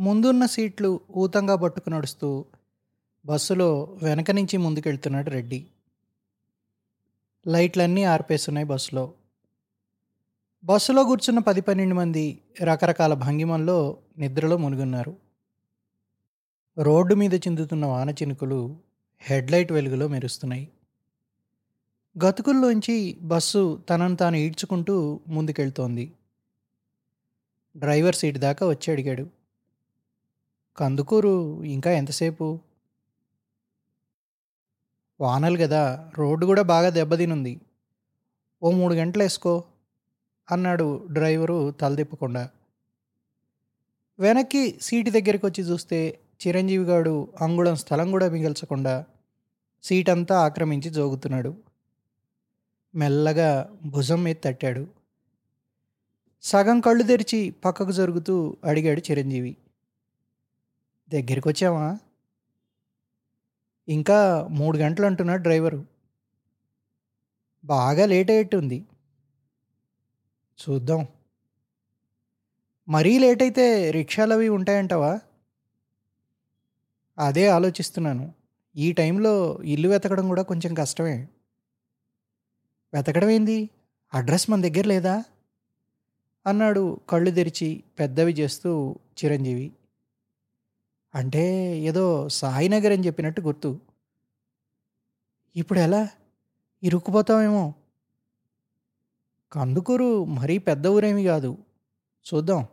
ముందున్న సీట్లు ఊతంగా పట్టుకు నడుస్తూ బస్సులో వెనక నుంచి ముందుకెళ్తున్నాడు రెడ్డి. లైట్లన్నీ ఆర్పేస్తున్నాయి బస్సులో. బస్సులో కూర్చున్న పది పన్నెండు మంది రకరకాల భంగిమల్లో నిద్రలో మునిగున్నారు. రోడ్డు మీద చిందుతున్న వాన చినుకులు హెడ్లైట్ వెలుగులో మెరుస్తున్నాయి. గతుకుల్లోంచి బస్సు తనను తాను ఈడ్చుకుంటూ ముందుకెళ్తోంది. డ్రైవర్ సీట్ దాకా వచ్చి అడిగాడు. కందుకూరు ఇంకా ఎంతసేపు? వానలు కదా రోడ్డు కూడా బాగా దెబ్బతినుంది. ఓ మూడు గంటలు వేసుకో అన్నాడు డ్రైవరు తలదిప్పకుండా. వెనక్కి సీటు దగ్గరికి వచ్చి చూస్తే చిరంజీవి గారు అంగుళం స్థలం కూడా మిగల్చకుండా సీట్ అంతా ఆక్రమించి జోగుతున్నాడు. మెల్లగా భుజం మీద తట్టాడు. సగం కళ్ళు తెరిచి పక్కకు జరుగుతూ అడిగాడు చిరంజీవి. దగ్గరికి వచ్చావా ఇంకా మూడు గంటలు అంటున్నాడు డ్రైవరు. బాగా లేట్ అయ్యేట్టుంది. చూద్దాం. మరీ లేట్ అయితే రిక్షాలు అవి ఉంటాయంటావా? అదే ఆలోచిస్తున్నాను. ఈ టైంలో ఇల్లు వెతకడం కూడా కొంచెం కష్టమే. వెతకడం ఏంది? అడ్రస్ మన దగ్గర లేదా? అన్నాడు కళ్ళు తెరిచి పెద్దవి చేస్తూ చిరంజీవి. అంటే ఏదో సాయినగర్ అని చెప్పినట్టు గుర్తు. ఇప్పుడు ఎలా? ఇరుక్కుపోతామేమో. కందుకూరు మరీ పెద్ద ఊరేమి కాదు. చూద్దాం.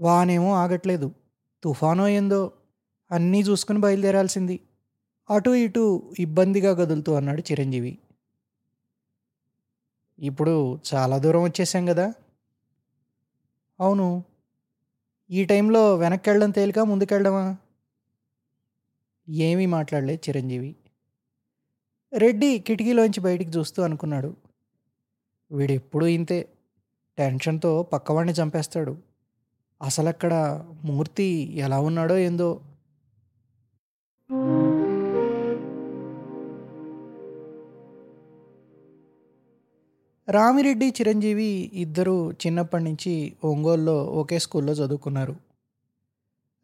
వానేమో ఆగట్లేదు. తుఫానో ఏందో. అన్నీ చూసుకుని బయలుదేరాల్సింది. అటు ఇటు ఇబ్బందిగా కదులుతూ అన్నాడు చిరంజీవి. ఇప్పుడు చాలా దూరం వచ్చేసాం కదా? అవును. ఈ టైంలో వెనక్కి వెళ్ళడం తేలిక ముందుకెళ్ళడమా? ఏమీ మాట్లాడలేదు చిరంజీవి. రెడ్డి కిటికీలోంచి బయటికి చూస్తూ అనుకున్నాడు. వీడెప్పుడు ఇంతే. టెన్షన్తో పక్కవాడిని చంపేస్తాడు. అసలు అక్కడ మూర్తి ఎలా ఉన్నాడో ఏందో. రామిరెడ్డి చిరంజీవి ఇద్దరు చిన్నప్పటి నుంచి ఒంగోలులో ఒకే స్కూల్లో చదువుకున్నారు.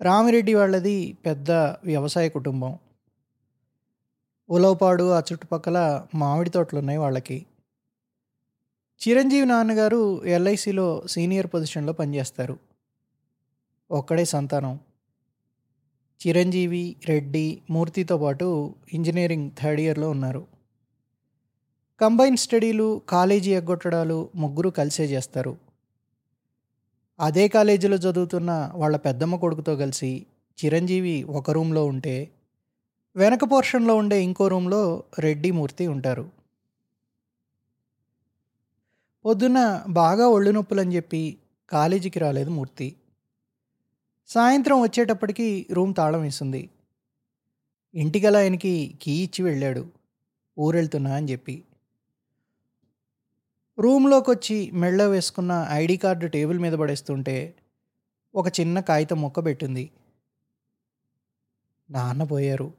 రామిరెడ్డి వాళ్ళది పెద్ద వ్యవసాయ కుటుంబం. ఉలవపాడు ఆ చుట్టుపక్కల మామిడి తోటలు ఉన్నాయి వాళ్ళకి. చిరంజీవి నాన్నగారు ఎల్ఐసిలో సీనియర్ పొజిషన్లో పనిచేస్తారు. ఒక్కడే సంతానం. చిరంజీవి రెడ్డి మూర్తితో పాటు ఇంజనీరింగ్ థర్డ్ ఇయర్లో ఉన్నారు. కంబైన్ స్టడీలు కాలేజీ ఎగ్గొట్టడాలు ముగ్గురు కలిసే చేస్తారు. అదే కాలేజీలో చదువుతున్న వాళ్ళ పెద్దమ్మ కొడుకుతో కలిసి చిరంజీవి ఒక రూమ్లో ఉంటే వెనక పోర్షన్లో ఉండే ఇంకో రూమ్లో రెడ్డి మూర్తి ఉంటారు. పొద్దున్న బాగా ఒళ్ళు నొప్పులని చెప్పి కాలేజీకి రాలేదు మూర్తి. సాయంత్రం వచ్చేటప్పటికి రూమ్ తాళం వేసింది. ఇంటికలా ఆయనకి కీ ఇచ్చి వెళ్ళాడు. ఊరెళ్తున్నా అని చెప్పి. రూమ్లోకి వచ్చి మెళ్ళ వేసుకున్న ఐడి కార్డు టేబుల్ మీద పడేస్తుంటే ఒక చిన్న కాగితం మొక్క పెట్టింది. నాన్న పోయారు.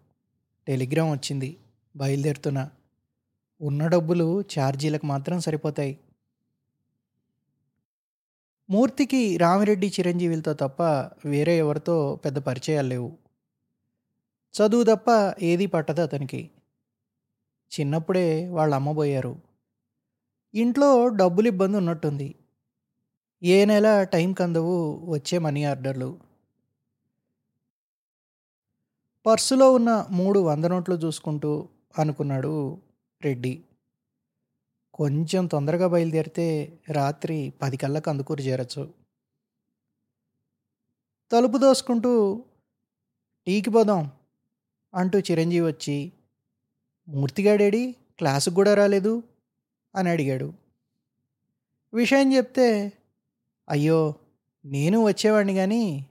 టెలిగ్రామ్ వచ్చింది. బయలుదేరుతున్నా. ఉన్న డబ్బులు ఛార్జీలకు మాత్రం సరిపోతాయి. మూర్తికి రామిరెడ్డి చిరంజీవిలతో తప్ప వేరే ఎవరితో పెద్ద పరిచయాలు లేవు. చదువు తప్ప ఏది పట్టదు అతనికి. చిన్నప్పుడే వాళ్ళ అమ్మ పోయారు. ఇంట్లో డబ్బులు ఇబ్బంది ఉన్నట్టుంది ఏ నెల టైంకి అందవు వచ్చే మనీ ఆర్డర్లు. పర్సులో ఉన్న మూడు వంద నోట్లు చూసుకుంటూ అనుకున్నాడు రెడ్డి. కొంచెం తొందరగా బయలుదేరితే రాత్రి పది కళ్ళకు అందుకూరు చేరచ్చు. తలుపు దోసుకుంటూ టీకి పోదాం అంటూ చిరంజీవి వచ్చి మూర్తిగాడేడి క్లాసుకు కూడా రాలేదు. అని అడిగాడు. విషయం చెప్తే అయ్యో నేను వచ్చేవాడిని కానీ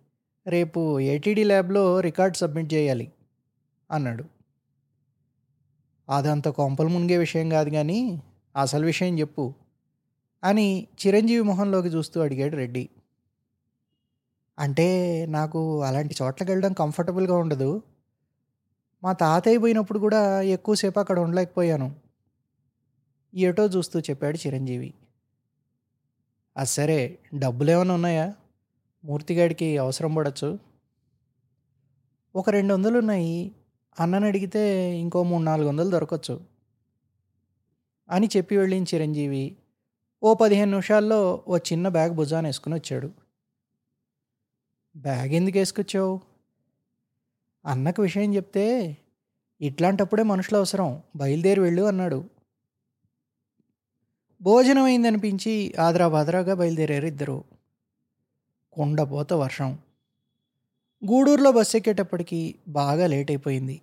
రేపు ఏటీడీ ల్యాబ్లో రికార్డ్ సబ్మిట్ చేయాలి అన్నాడు. అదంత కొంపలు మునిగే విషయం కాదు కానీ అసలు విషయం చెప్పు అని చిరంజీవి మొహంలోకి చూస్తూ అడిగాడు రెడ్డి. అంటే నాకు అలాంటి చోట్లకి వెళ్ళడం కంఫర్టబుల్గా ఉండదు. మా తాతయ్య పోయినప్పుడు కూడా ఎక్కువసేపు అక్కడ ఉండలేకపోయాను. ఏటో చూస్తూ చెప్పాడు చిరంజీవి. అది సరే డబ్బులు ఏమైనా ఉన్నాయా? మూర్తిగాడికి అవసరం పడచ్చు. ఒక రెండు వందలు ఉన్నాయి అన్నని అడిగితే ఇంకో మూడు నాలుగు వందలు దొరకచ్చు. అని చెప్పి వెళ్ళిన చిరంజీవి. ఓ పదిహేను నిమిషాల్లో ఓ చిన్న బ్యాగ్ భుజాన వేసుకుని వచ్చాడు. బ్యాగ్ ఎందుకు వేసుకొచ్చావు? అన్నకు విషయం చెప్తే ఇట్లాంటప్పుడే మనుషులు అవసరం. బయలుదేరి వెళ్ళు అన్నాడు. భోజనం అయిందనిపించి ఆదరా బాదరాగా బయలుదేరారు ఇద్దరు. కొండపోత వర్షం. గూడూరులో బస్సు ఎక్కేటప్పటికి బాగా లేట్ అయిపోయింది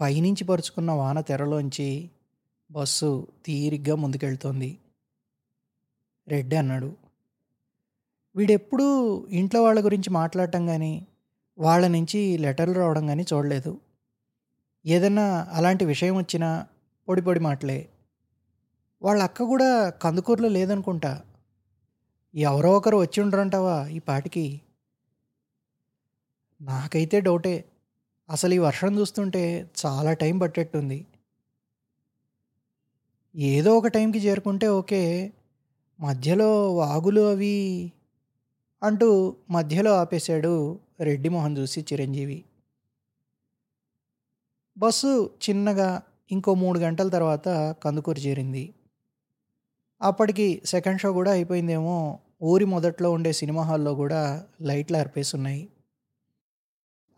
పైనుంచి పరుచుకున్న వాన తెరలోంచి బస్సు తీరిగ్గా ముందుకెళ్తోంది. రెడ్డి అన్నాడు. వీడెప్పుడూ ఇంట్లో వాళ్ళ గురించి మాట్లాడటం కానీ వాళ్ళ నుంచి లెటర్లు రావడం కానీ చూడలేదు. ఏదన్నా అలాంటి విషయం వచ్చినా పొడి పొడి మాటలే. వాళ్ళ అక్క కూడా కందుకూరులో లేదనుకుంటా. ఎవరో ఒకరు వచ్చి ఉండరంటావా ఈ పాటికి? నాకైతే డౌటే. అసలు ఈ వర్షం చూస్తుంటే చాలా టైం పట్టేట్టుంది. ఏదో ఒక టైంకి చేరుకుంటే ఓకే. మధ్యలో వాగులు అవి అంటూ మధ్యలో ఆపేశాడు రెడ్డి మొహం చూసి చిరంజీవి. బస్సు చిన్నగా ఇంకో మూడు గంటల తర్వాత కందుకూరు చేరింది. అప్పటికి సెకండ్ షో కూడా అయిపోయిందేమో ఊరి మొదట్లో ఉండే సినిమా హాల్లో కూడా లైట్లు అర్పేస్తున్నాయి ఉన్నాయి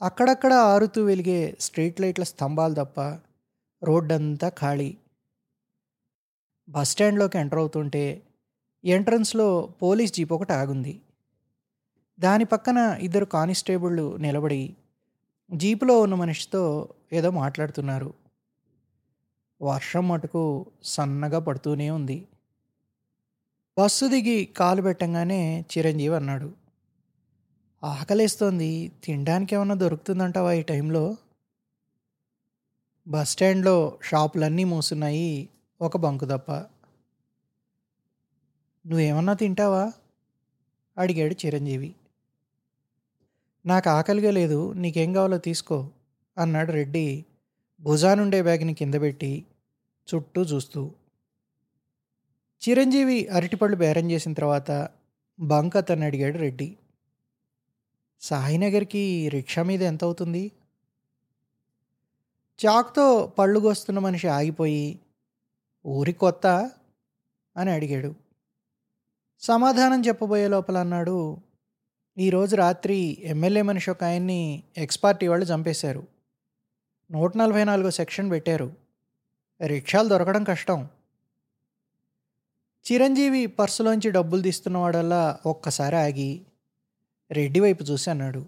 అక్కడక్కడ ఆరుతూ వెలిగే స్ట్రీట్ లైట్ల స్తంభాలు తప్ప రోడ్డంతా ఖాళీ. బస్ స్టాండ్లోకి ఎంటర్ అవుతుంటే ఎంట్రన్స్లో పోలీస్ జీప్ ఒకటి ఆగుంది. దాని పక్కన ఇద్దరు కానిస్టేబుళ్ళు నిలబడి జీపులో ఉన్న మనిషితో ఏదో మాట్లాడుతున్నారు. వర్షం మటుకు సన్నగా పడుతూనే ఉంది. బస్సు దిగి కాలు పెట్టంగానే చిరంజీవి అన్నాడు. ఆకలేస్తోంది. తినడానికి ఏమన్నా దొరుకుతుందంటావా ఈ టైంలో? బస్ స్టాండ్లో షాపులన్నీ మూసున్నాయి ఒక బంకు తప్ప. నువ్వేమన్నా తింటావా? అడిగాడు చిరంజీవి. నాకు ఆకలిగా లేదు నీకేం కావాలో తీసుకో అన్నాడు రెడ్డి భుజానుండే బ్యాగ్ని కింద పెట్టి చుట్టూ చూస్తూ. చిరంజీవి అరటిపళ్ళు బేరం చేసిన తర్వాత బంక్ అతన్ని అడిగాడు రెడ్డి. సాయినగర్కి రిక్షా మీద ఎంత అవుతుంది? చాక్తో పళ్ళు కోస్తున్న మనిషి ఆగిపోయి ఊరి కొత్త? అని అడిగాడు. సమాధానం చెప్పబోయే లోపల అన్నాడు ఈరోజు రాత్రి ఎమ్మెల్యే మనిషి ఒక ఆయన్ని ఎక్స్పార్టీ వాళ్ళు చంపేశారు. నూట నలభై నాలుగో సెక్షన్ పెట్టారు. రిక్షాలు దొరకడం కష్టం. చిరంజీవి పర్సులోంచి డబ్బులు తీస్తున్నవాడల్లా ఒక్కసారి ఆగి రెడ్డి వైపు చూసి అన్నాడు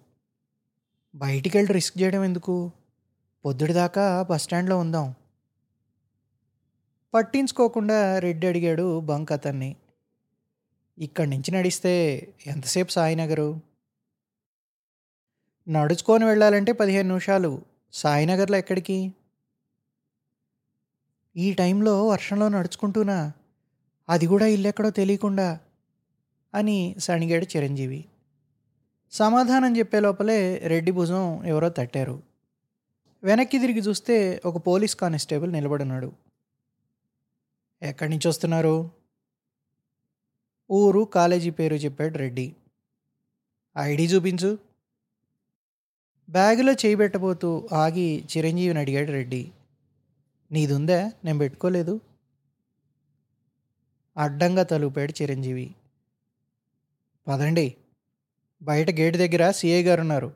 బయటికి వెళ్ళి రిస్క్ చేయడం ఎందుకు? పొద్దుడిదాకా బస్ స్టాండ్లో ఉందాం. పట్టించుకోకుండా రెడ్డి అడిగాడు బంక్ అతన్ని. ఇక్కడి నుంచి నడిస్తే ఎంతసేపు సాయినగరు? నడుచుకొని వెళ్ళాలంటే పదిహేను నిమిషాలు. సాయినగర్లో ఎక్కడికి? ఈ టైంలో వర్షంలో నడుచుకుంటూనా? అది కూడా ఇల్లెక్కడో తెలియకుండా అని సణిగాడు చిరంజీవి. సమాధానం చెప్పే లోపలే రెడ్డి భుజం ఎవరో తట్టారు. వెనక్కి తిరిగి చూస్తే ఒక పోలీస్ కానిస్టేబుల్ నిలబడున్నాడు. ఎక్కడి నుంచి వస్తున్నారు? ఊరు కాలేజీ పేరు చెప్పాడు రెడ్డి. ఐడి చూపించు. బ్యాగులో చేయిబెట్టబోతూ ఆగి చిరంజీవిని అడిగాడు రెడ్డి. నీదుందా? నేను పెట్టుకోలేదు. అడ్డంగా తలుపాడు చిరంజీవి. పదండి. బయట గేట్ దగ్గర సిఐ గారు ఉన్నారు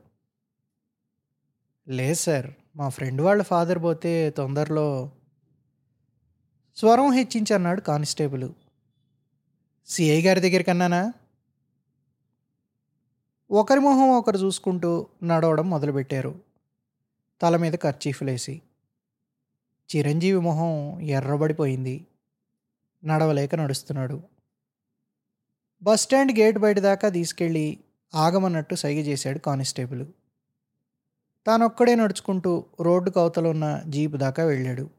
లేదు సార్ మా ఫ్రెండ్ వాళ్ళ ఫాదర్ పోతే తొందరలో స్వరం హెచ్చించన్నాడు కానిస్టేబుల్. సిఐ గారి దగ్గరికి అన్నానా ఒకరి మొహం ఒకరు చూసుకుంటూ నడవడం మొదలుపెట్టారు. తల మీద ఖర్చీఫ్లేసి చిరంజీవి మొహం ఎర్రబడిపోయింది. నడవలేక నడుస్తున్నాడు. బస్ స్టాండ్ గేట్ బయట దాకా తీసుకెళ్ళి ఆగమన్నట్టు సైగ చేశాడు కానిస్టేబుల్. తానొక్కడే నడుచుకుంటూ రోడ్డుకు కవతలు ఉన్న జీపు దాకా వెళ్ళాడు.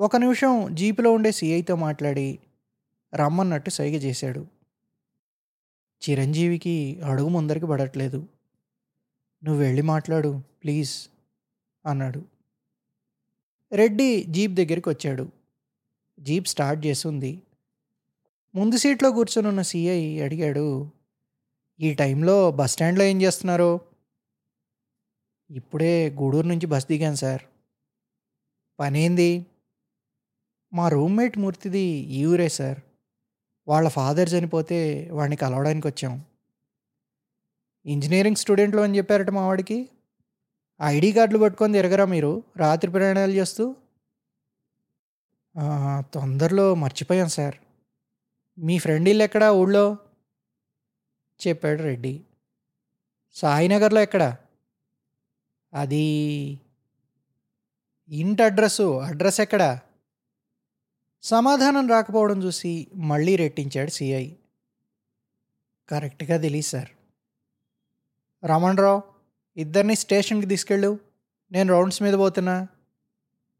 ఒక నిమిషం జీపులో ఉండే సిఐతో మాట్లాడి రమ్మన్నట్టు సైగ చేశాడు. చిరంజీవికి అడుగు ముందరికి పడట్లేదు. నువ్వు వెళ్ళి మాట్లాడు ప్లీజ్ అన్నాడు. రెడ్డి జీప్ దగ్గరికి వచ్చాడు. జీప్ స్టార్ట్ చేసి ఉంది ముందు సీట్లో కూర్చొని ఉన్న సిఐ అడిగాడు ఈ టైంలో బస్ స్టాండ్లో ఏం చేస్తున్నారు? ఇప్పుడే గూడూరు నుంచి బస్ దిగాను సార్. పనేంది? మా రూమ్మేట్ మూర్తిది ఈ ఊరే సార్. వాళ్ళ ఫాదర్ చనిపోతే వాడిని కలవడానికి వచ్చాం. ఇంజనీరింగ్ స్టూడెంట్లు అని చెప్పారట మా వాడికి. ఐడి కార్డులు పట్టుకొని తిరగరా మీరు? రాత్రి ప్రయాణాలు చేస్తూ? తొందరలో మర్చిపోయాం సార్. మీ ఫ్రెండ్ ఇల్లు ఎక్కడా ఊళ్ళో? చెప్పాడు రెడ్డి. సాయినగర్లో ఎక్కడ? అది ఇంటి అడ్రస్సు. అడ్రస్ ఎక్కడా? సమాధానం రాకపోవడం చూసి మళ్ళీ రెట్టించాడు సిఐ కరెక్ట్గా తెలియదు సార్. రమణరావు ఇద్దరిని స్టేషన్కి తీసుకెళ్ళు నేను రౌండ్స్ మీద పోతున్నా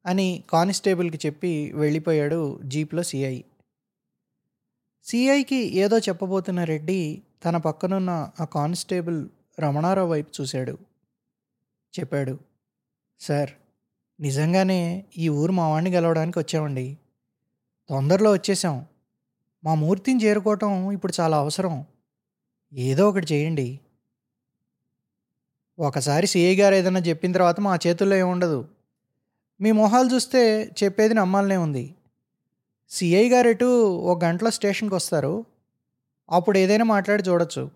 అని కానిస్టేబుల్కి చెప్పి వెళ్ళిపోయాడు జీప్లో సిఐ సిఐకి ఏదో చెప్పబోతున్న రెడ్డి తన పక్కనున్న ఆ కానిస్టేబుల్ రమణారావు వైపు చూశాడు. చెప్పాడు సార్ నిజంగానే ఈ ఊరు మా వాడిని గెలవడానికి వచ్చామండి. తొందరలో వచ్చేసాం. మా మూర్తిని చేరుకోవటం ఇప్పుడు చాలా అవసరం. ఏదో ఒకటి చేయండి. ఒకసారి సిఐ గారు ఏదైనా చెప్పిన తర్వాత మా చేతుల్లో ఏముండదు మీ మొహాలు చూస్తే చెప్పేది నమ్మాలనే ఉంది. సిఐ గారు ఎటు ఒక గంటలో స్టేషన్కి వస్తారు. అప్పుడు ఏదైనా మాట్లాడి చూడొచ్చు.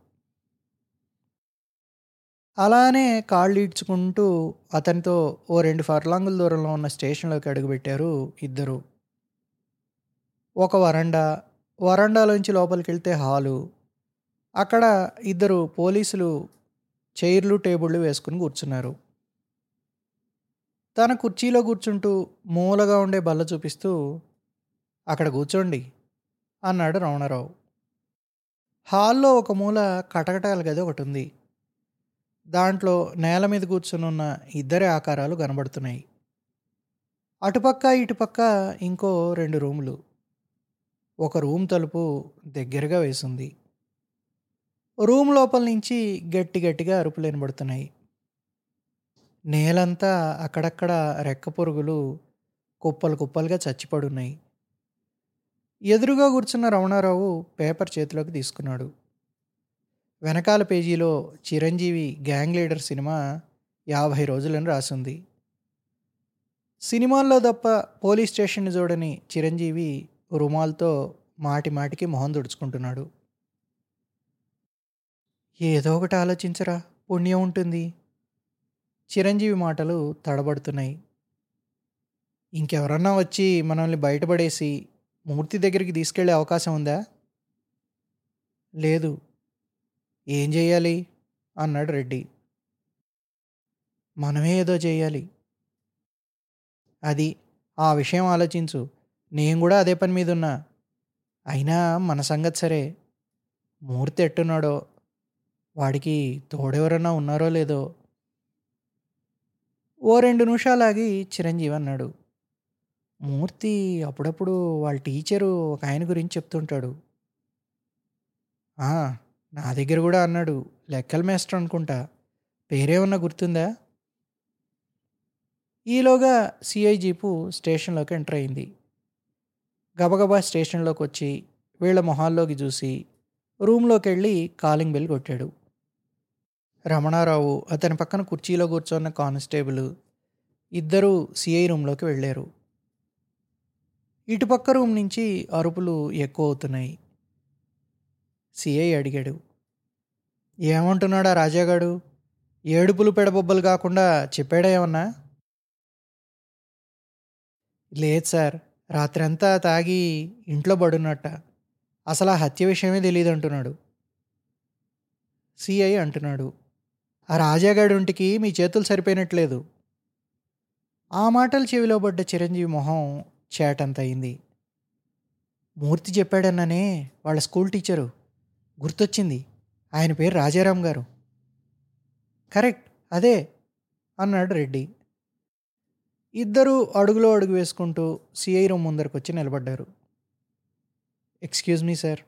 అలానే కాళ్ళు ఈడ్చుకుంటూ అతనితో ఓ రెండు ఫర్లాంగుల దూరంలో ఉన్న స్టేషన్లోకి అడుగుపెట్టారు ఇద్దరు. ఒక వరండా వరండాలోంచి లోపలికి వెళ్తే హాలు. అక్కడ ఇద్దరు పోలీసులు చైర్లు టేబుళ్ళు వేసుకుని కూర్చున్నారు. తన కుర్చీలో కూర్చుంటూ మూలగా ఉండే బల్ల చూపిస్తూ అక్కడ కూర్చోండి అన్నాడు రమణారావు. హాల్లో ఒక మూల కటకటాల గది ఒకటి ఉంది దాంట్లో నేల మీద కూర్చునున్న ఇద్దరి ఆకారాలు కనబడుతున్నాయి. అటుపక్క ఇటుపక్క ఇంకో రెండు రూములు. ఒక రూమ్ తలుపు దగ్గరగా వేసింది. రూమ్ లోపల నుంచి గట్టి గట్టిగా అరుపులు వినబడుతున్నాయి. నేలంతా అక్కడక్కడ రెక్క పురుగులు కుప్పలు కుప్పలుగా చచ్చిపడున్నాయి. ఎదురుగా కూర్చున్న రమణారావు పేపర్ చేతిలోకి తీసుకున్నాడు. వెనకాల పేజీలో చిరంజీవి గ్యాంగ్ లీడర్ సినిమా యాభై రోజులను రాసింది. సినిమాల్లో తప్ప పోలీస్ స్టేషన్ చూడని చిరంజీవి రుమాల్తో మాటి మాటికి మొహం తుడుచుకుంటున్నాడు. ఏదో ఒకటి ఆలోచించరా పుణ్యం ఉంటుంది. చిరంజీవి మాటలు తడబడుతున్నాయి. ఇంకెవరన్నా వచ్చి మనల్ని బయటపడేసి మూర్తి దగ్గరికి తీసుకెళ్ళే అవకాశం ఉందా? లేదు. ఏం చేయాలి? అన్నాడు రెడ్డి. మనమే ఏదో చేయాలి. అది ఆ విషయం ఆలోచించు. నేను కూడా అదే పని మీద ఉన్నా. అయినా మన సంగతి సరే. మూర్తి ఎట్టున్నాడో? వాడికి తోడెవరన్నా ఉన్నారో లేదో? ఓ రెండు నిమిషాలాగి చిరంజీవి అన్నాడు. మూర్తి అప్పుడప్పుడు వాళ్ళ టీచరు ఒక ఆయన గురించి చెప్తుంటాడు. నా దగ్గర కూడా అన్నాడు. లెక్కల మేస్టర్ అనుకుంటా. పేరేమన్నా గుర్తుందా? ఈలోగా సిఐ జీపు స్టేషన్లోకి ఎంటర్ అయింది. గబగబా స్టేషన్లోకి వచ్చి వీళ్ళ మొహాల్లోకి చూసి రూమ్లోకి వెళ్ళి కాలింగ్ బెల్ కొట్టాడు. రమణారావు అతని పక్కన కుర్చీలో కూర్చున్న కానిస్టేబుల్ ఇద్దరూ సిఐ రూమ్లోకి వెళ్ళారు. ఇటుపక్క రూమ్ నుంచి అరుపులు ఎక్కువ అవుతున్నాయి సిఐ అడిగాడు. ఏమంటున్నాడా రాజాగాడు? ఏడుపులు పెడబొబ్బలు కాకుండా చెప్పాడా ఏమన్నా? లేదు సార్. రాత్రంతా తాగి ఇంట్లో పడున్నట్ట. అసలు ఆ హత్య విషయమే తెలియదు అంటున్నాడు సిఐ అంటున్నాడు. ఆ రాజాగాడుంటికి మీ చేతులు సరిపోయినట్లేదు. ఆ మాటలు చెవిలో పడ్డ చిరంజీవి మొహం చేటంత అయింది మూర్తి చెప్పాడన్ననే వాళ్ళ స్కూల్ టీచరు గుర్తొచ్చింది. ఆయన పేరు రాజారాం గారు. కరెక్ట్ అదే అన్నాడు రెడ్డి. ఇద్దరూ అడుగులో అడుగు వేసుకుంటూ సిఐ రూమ్ ముందరకు వచ్చి నిలబడ్డారు. ఎక్స్క్యూజ్ మీ సార్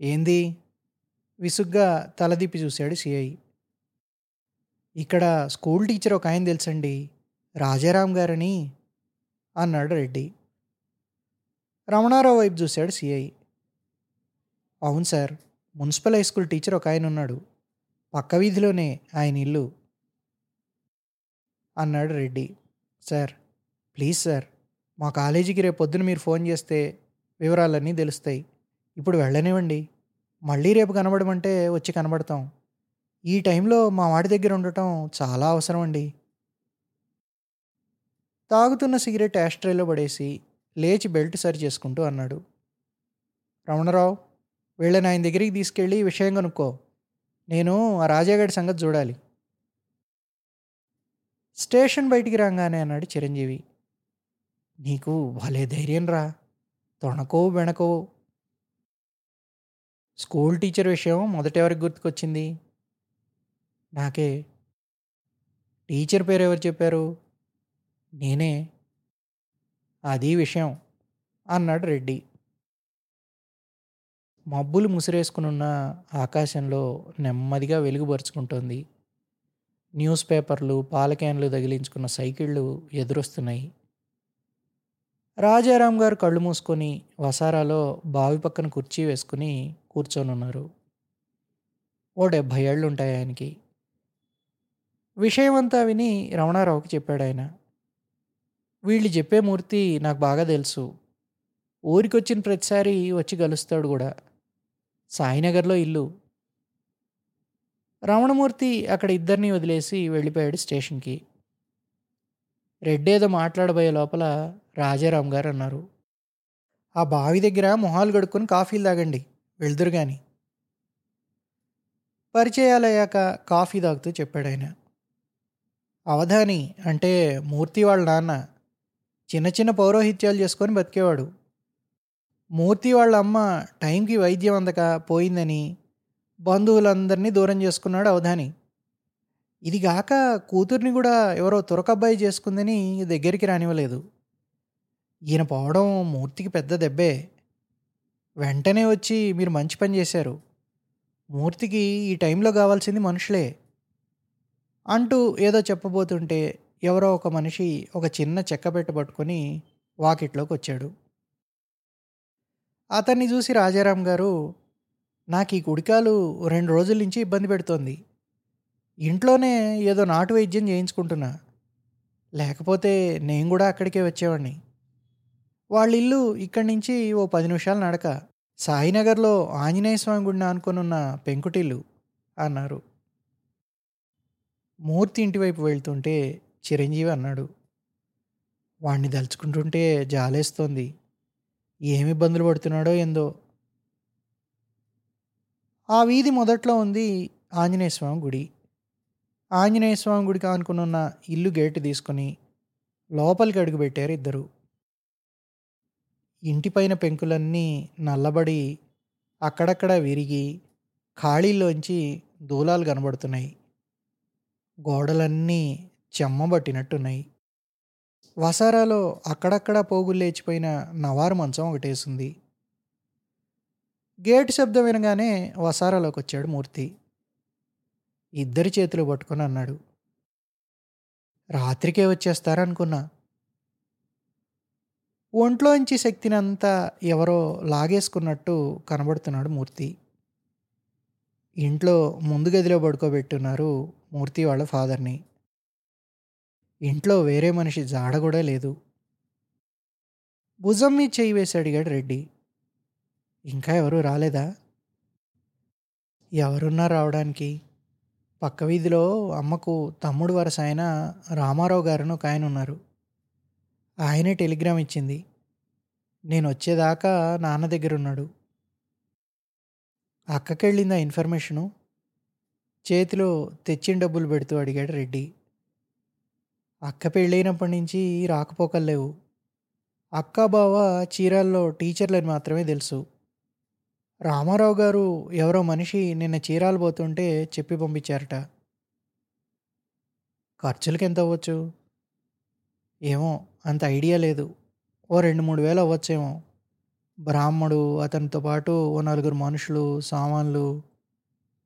ఏంది? విసుగ్గా తలదిప్పి చూశాడు సిఐ ఇక్కడ స్కూల్ టీచర్ ఒక ఆయన తెలుసండి. రాజారాం గారని అన్నాడు రెడ్డి. రమణారావు వైపు చూశాడు సిఐ అవును sir municipal high school teacher ఒక ఆయన ఉన్నాడు. పక్క వీధిలోనే ఆయన ఇల్లు అన్నాడు రెడ్డి. సార్ ప్లీజ్ సార్ మా కాలేజీకి రేపు పొద్దున మీరు ఫోన్ చేస్తే వివరాలన్నీ తెలుస్తాయి. ఇప్పుడు వెళ్ళనివ్వండి. మళ్ళీ రేపు కనబడమంటే వచ్చి కనబడతాం. ఈ టైంలో మా వాడి దగ్గర ఉండటం చాలా అవసరం అండి. తాగుతున్న సిగరెట్ యాస్ట్రేలో పడేసి లేచి బెల్ట్ సరి చేసుకుంటూ అన్నాడు. రమణరావు వీళ్ళని ఆయన దగ్గరికి తీసుకెళ్ళి ఈ విషయం కనుక్కో. నేను ఆ రాజాగాడి సంగతి చూడాలి. స్టేషన్ బయటికి రాగానే అన్నాడు చిరంజీవి నీకు భలే ధైర్యం రా తొణకో వెనకో స్కూల్ టీచర్ విషయం మొదట ఎవరికి గుర్తుకొచ్చింది? నాకే. టీచర్ పేరు ఎవరు చెప్పారు? నేనే. అది విషయం అన్నాడు రెడ్డి. మబ్బులు ముసిరేసుకునున్న ఆకాశంలో నెమ్మదిగా వెలుగుపరుచుకుంటోంది న్యూస్ పేపర్లు పాల క్యాన్లు తగిలించుకున్న సైకిళ్ళు ఎదురొస్తున్నాయి. రాజారాం గారు కళ్ళు మూసుకొని వసారాలో బావి పక్కన కుర్చీ వేసుకుని కూర్చొని ఉన్నారు ఓ డెబ్భై ఏళ్ళు ఉంటాయి ఆయనకి. విషయమంతా విని రమణారావుకి చెప్పాడు ఆయన. వీళ్ళు చెప్పే మూర్తి నాకు బాగా తెలుసు. ఊరికొచ్చిన ప్రతిసారి వచ్చి కలుస్తాడు కూడా. సాయినగర్లో ఇల్లు. రమణమూర్తి అక్కడ ఇద్దరిని వదిలేసి వెళ్ళిపోయాడు స్టేషన్కి. రెడ్డేదో మాట్లాడబోయే లోపల రాజారాం గారు అన్నారు. ఆ బావి దగ్గర మొహాలు గడుక్కొని కాఫీలు తాగండి వెళ్దురు కానీ పరిచయాలయ్యాక కాఫీ తాగుతూ చెప్పాడు ఆయన. అవధాని అంటే మూర్తి వాళ్ళ నాన్న. చిన్న చిన్న పౌరోహిత్యాలు చేసుకొని బతికేవాడు. మూర్తి వాళ్ళ అమ్మ టైంకి వైద్యం అందక పోయిందని బంధువులందరినీ దూరం చేసుకున్నాడు అవధాని. ఇదిగాక కూతుర్ని కూడా ఎవరో తురకబ్బాయి చేసుకుందని దగ్గరికి రానివ్వలేదు. ఈయన పోవడం మూర్తికి పెద్ద దెబ్బే. వెంటనే వచ్చి మీరు మంచి పని చేశారు. మూర్తికి ఈ టైంలో కావాల్సింది మనుషులే. అంటూ ఏదో చెప్పబోతుంటే ఎవరో ఒక మనిషి ఒక చిన్న చెక్క పెట్ట పట్టుకొని వాకిట్లోకి వచ్చాడు. అతన్ని చూసి రాజారాం గారు నాకు ఈ కుడికాలు రెండు రోజుల నుంచి ఇబ్బంది పెడుతోంది. ఇంట్లోనే ఏదో నాటు వైద్యం చేయించుకుంటున్నా. లేకపోతే నేను కూడా అక్కడికే వచ్చేవాడిని వాళ్ళ ఇల్లు ఇక్కడి నుంచి ఓ పది నిమిషాలు నడక. సాయినగర్లో ఆంజనేయ స్వామి గుడిని అనుకునున్న పెంకుటిల్లు అన్నారు. మూర్తి ఇంటివైపు వెళ్తుంటే చిరంజీవి అన్నాడు. వాణ్ణి దలుచుకుంటుంటే జాలేస్తోంది. ఏమి ఇబ్బందులు పడుతున్నాడో ఏందో. ఆ వీధి మొదట్లో ఉంది ఆంజనేయ స్వామి గుడి. ఆంజనేయ స్వామి గుడికి ఆనుకునున్న ఇల్లు గేటు తీసుకొని లోపలికి అడుగుపెట్టారు ఇద్దరు. ఇంటిపైన పెంకులన్నీ నల్లబడి అక్కడక్కడ విరిగి ఖాళీలోంచి దూలాలు కనబడుతున్నాయి. గోడలన్నీ చెమ్మబట్టినట్టున్నాయి. వసారాలో అక్కడక్కడ పోగులు లేచిపోయిన నవారు మంచం ఒకటేసింది. గేటు శబ్దం వినగానే వసారాలోకి వచ్చాడు మూర్తి. ఇద్దరి చేతులు పట్టుకొని అన్నాడు రాత్రికే వచ్చేస్తారనుకున్నా. ఒంట్లోంచి శక్తినంతా ఎవరో లాగేసుకున్నట్టు కనబడుతున్నాడు మూర్తి. ఇంట్లో ముందు గదిలో పడుకోబెట్టున్నారు మూర్తి వాళ్ళ ఫాదర్ని. ఇంట్లో వేరే మనిషి జాడ కూడా లేదు. భుజం మీద చేయి వేసి అడిగాడు రెడ్డి. ఇంకా ఎవరు రాలేదా? ఎవరున్నా రావడానికి. పక్క వీధిలో అమ్మకు తమ్ముడు వరస ఆయన రామారావు గారును ఒక ఆయన ఉన్నారు. ఆయనే టెలిగ్రామ్ ఇచ్చింది. నేను వచ్చేదాకా నాన్న దగ్గర ఉన్నాడు. అక్కకెళ్ళిందా ఇన్ఫర్మేషను. చేతిలో తెచ్చిన డబ్బులు పెడుతూ అడిగాడు రెడ్డి. అక్క పెళ్ళైనప్పటి నుంచి రాకపోకలేవు అక్క బావ చీరాల్లో టీచర్లని మాత్రమే తెలుసు. రామారావు గారు ఎవరో మనిషి నిన్న చీరాలు పోతుంటే చెప్పి పంపించారట. ఖర్చులకి ఎంత అవ్వచ్చు? ఏమో అంత ఐడియా లేదు. ఓ రెండు మూడు వేలు అవ్వచ్చేమో. బ్రాహ్మడు అతనితో పాటు ఓ నలుగురు మనుషులు సామాన్లు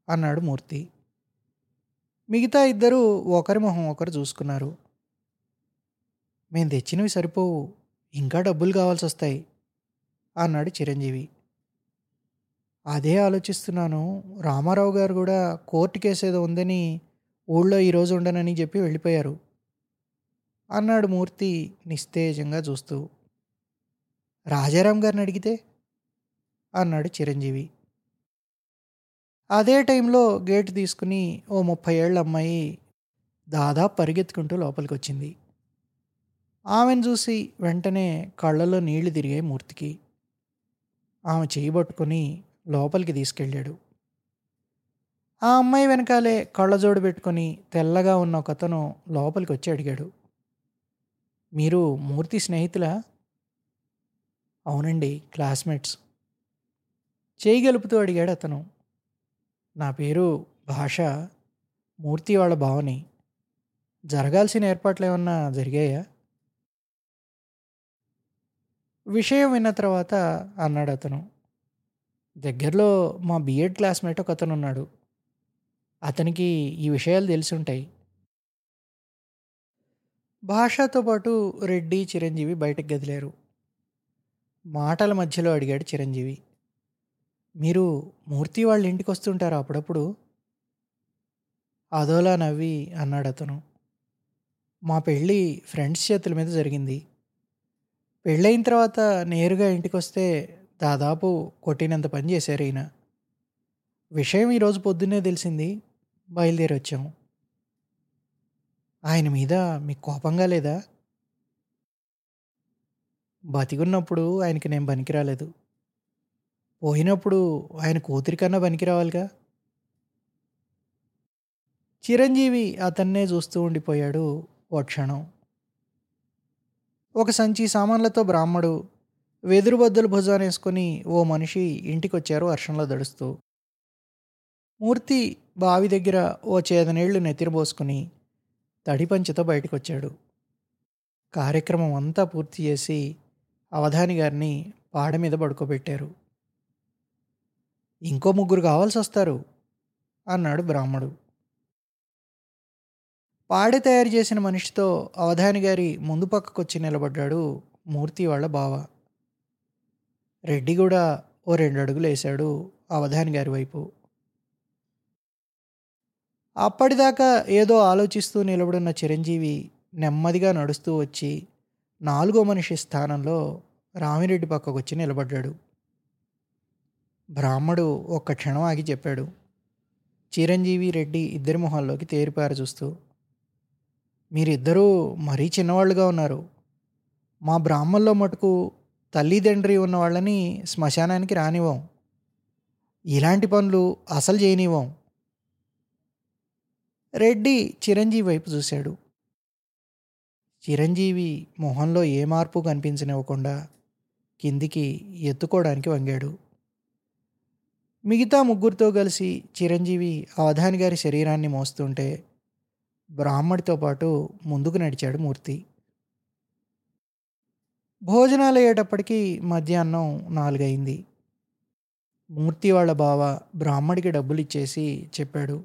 అన్నాడు మూర్తి. మిగతా ఇద్దరు ఒకరి మొహం ఒకరు చూసుకున్నారు. మేము తెచ్చినవి సరిపోవు. ఇంకా డబ్బులు కావాల్సి వస్తాయి అన్నాడు చిరంజీవి. అదే ఆలోచిస్తున్నాను. రామారావు గారు కూడా కోర్టు కేసు ఏదో ఉందని ఊళ్ళో ఈరోజు ఉండనని చెప్పి వెళ్ళిపోయారు. అన్నాడు మూర్తి నిస్తేజంగా చూస్తూ. రాజారాం గారిని అడిగితే? అన్నాడు చిరంజీవి. అదే టైంలో గేటు తీసుకుని ఓ ముప్పై ఏళ్ళ అమ్మాయి దాదాపు పరిగెత్తుకుంటూ లోపలికి వచ్చింది ఆమెను చూసి వెంటనే కళ్ళలో నీళ్ళు తిరిగాయి మూర్తికి. ఆమె చేయబట్టుకొని లోపలికి తీసుకెళ్ళాడు. ఆ అమ్మాయి వెనకాలే కళ్ళజోడు పెట్టుకొని తెల్లగా ఉన్న ఒకతను లోపలికి వచ్చి అడిగాడు. మీరు మూర్తి స్నేహితులా? అవునండి క్లాస్మేట్స్. చేయగలుపుతూ అడిగాడు అతను. నా పేరు భాష మూర్తి వాళ్ళ భావని. జరగాల్సిన ఏర్పాట్లు ఏమన్నా జరిగాయా? విషయం విన్న తర్వాత అన్నాడు అతను. దగ్గరలో మా బీఎడ్ క్లాస్మేట్ ఒక అతను ఉన్నాడు అతనికి ఈ విషయాలు తెలిసి ఉంటాయి భాషతో పాటు రెడ్డి చిరంజీవి బయటకు గదిలేరు. మాటల మధ్యలో అడిగాడు చిరంజీవి. మీరు మూర్తి వాళ్ళ ఇంటికి వస్తుంటారా అప్పుడప్పుడు? అదోలా నవ్వి అన్నాడు అతను. మా పెళ్ళి ఫ్రెండ్స్ చేతుల మీద జరిగింది. పెళ్ళైన తర్వాత నేరుగా ఇంటికి వస్తే దాదాపు కొట్టినంత పని చేశారు ఈయన. విషయం ఈరోజు పొద్దున్నే తెలిసింది. బయలుదేరి వచ్చాము ఆయన మీద మీకు కోపంగా లేదా? బతికున్నప్పుడు ఆయనకి నేను పనికిరాలేదు. పోయినప్పుడు ఆయన కూతురి కన్నా పనికిరావాలిగా? చిరంజీవి అతన్నే చూస్తూ ఉండిపోయాడు ఓ క్షణం. ఒక సంచి సామాన్లతో బ్రాహ్మడు వెదురు బద్దలు భుజానేసుకొని ఓ మనిషి ఇంటికొచ్చారు వర్షంలో దడుస్తూ. మూర్తి బావి దగ్గర ఓ చేదనీళ్ళు నెత్తిరబోసుకుని తడిపంచతో బయటకొచ్చాడు. కార్యక్రమం అంతా పూర్తి చేసి అవధాని గారిని పాడ మీద పడుకోబెట్టారు. ఇంకో ముగ్గురు కావాల్సి వస్తారు అన్నాడు బ్రాహ్మడు. పాడె తయారు చేసిన మనిషితో అవధాని గారి ముందు పక్కకొచ్చి నిలబడ్డాడు మూర్తి వాళ్ళ బావ. రెడ్డి కూడా ఓ రెండు అడుగులు వేశాడు అవధాని గారి వైపు. అప్పటిదాకా ఏదో ఆలోచిస్తూ నిలబడున్న చిరంజీవి నెమ్మదిగా నడుస్తూ వచ్చి నాలుగో మనిషి స్థానంలో రామిరెడ్డి పక్కకు వచ్చి నిలబడ్డాడు. బ్రాహ్మడు ఒక్క క్షణం ఆగి చెప్పాడు. చిరంజీవి రెడ్డి ఇద్దరి మొహాల్లోకి తేరిపారు చూస్తూ. మీరిద్దరూ మరీ చిన్నవాళ్ళుగా ఉన్నారు. మా బ్రాహ్మణలో మటుకు తల్లిదండ్రి ఉన్న వాళ్ళని శ్మశానానికి రానివ్వం. ఇలాంటి పనులు అసలు చేయనివ్వం. రెడ్డి చిరంజీవి వైపు చూశాడు. చిరంజీవి మొహంలో ఏ మార్పు కనిపించనివ్వకుండా కిందికి ఎత్తుకోవడానికి వంగాడు. మిగతా ముగ్గురితో కలిసి చిరంజీవి అవధాని గారి శరీరాన్ని మోస్తుంటే బ్రాహ్మడితో పాటు ముందుకు నడిచాడు మూర్తి. భోజనాలు అయ్యేటప్పటికి మధ్యాహ్నం నాలుగైంది మూర్తి వాళ్ళ బావ బ్రాహ్మడికి డబ్బులు ఇచ్చేసి చెప్పాడు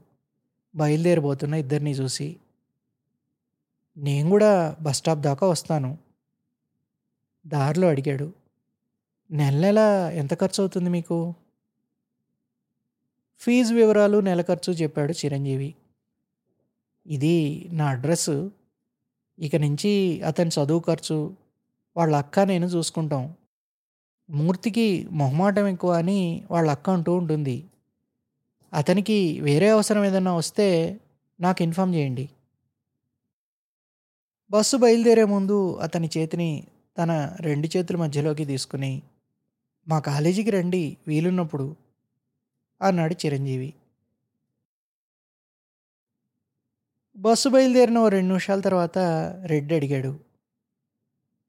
బయలుదేరిపోతున్న ఇద్దరిని చూసి. నేను కూడా బస్ స్టాప్ దాకా వస్తాను. దారిలో అడిగాడు నెల నెల ఎంత ఖర్చు అవుతుంది మీకు? ఫీజు వివరాలు నెల ఖర్చు చెప్పాడు చిరంజీవి. ఇది నా అడ్రస్ ఇక నుంచి అతని చదువు ఖర్చు వాళ్ళ అక్క నేను చూసుకుంటాం. మూర్తికి మొహమాటం ఎక్కువ అని వాళ్ళ అక్క అంటూ ఉంటుంది. అతనికి వేరే అవసరం ఏదైనా వస్తే నాకు ఇన్ఫామ్ చేయండి. బస్సు బయలుదేరే ముందు అతని చేతిని తన రెండు చేతుల మధ్యలోకి తీసుకుని మా కాలేజీకి రండి వీలున్నప్పుడు అన్నాడు చిరంజీవి. బస్సు బయలుదేరిన ఓ రెండు నిమిషాల తర్వాత రెడ్డి అడిగాడు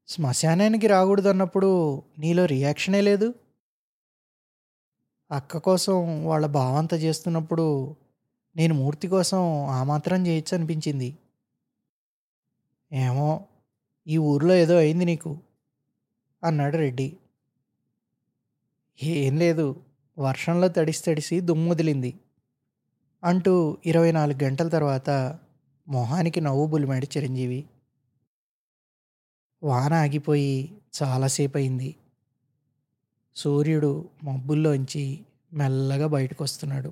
శ్మశానానికి రాకూడదు అన్నప్పుడు నీలో రియాక్షనే లేదు? అక్క కోసం వాళ్ళ భావంత చేస్తున్నప్పుడు నేను మూర్తి కోసం ఆ మాత్రం చేయొచ్చు అనిపించింది. ఏమో ఈ ఊర్లో ఏదో అయింది నీకు అన్నాడు రెడ్డి. ఏం లేదు వర్షంలో తడిసి తడిసి దుమ్ముదిలింది అంటూ ఇరవై నాలుగు గంటల తర్వాత మొహానికి నవ్వు బులిమాడు చిరంజీవి వాన ఆగిపోయి చాలాసేపు అయింది సూర్యుడు మబ్బుల్లోంచి మెల్లగా బయటకు వస్తున్నాడు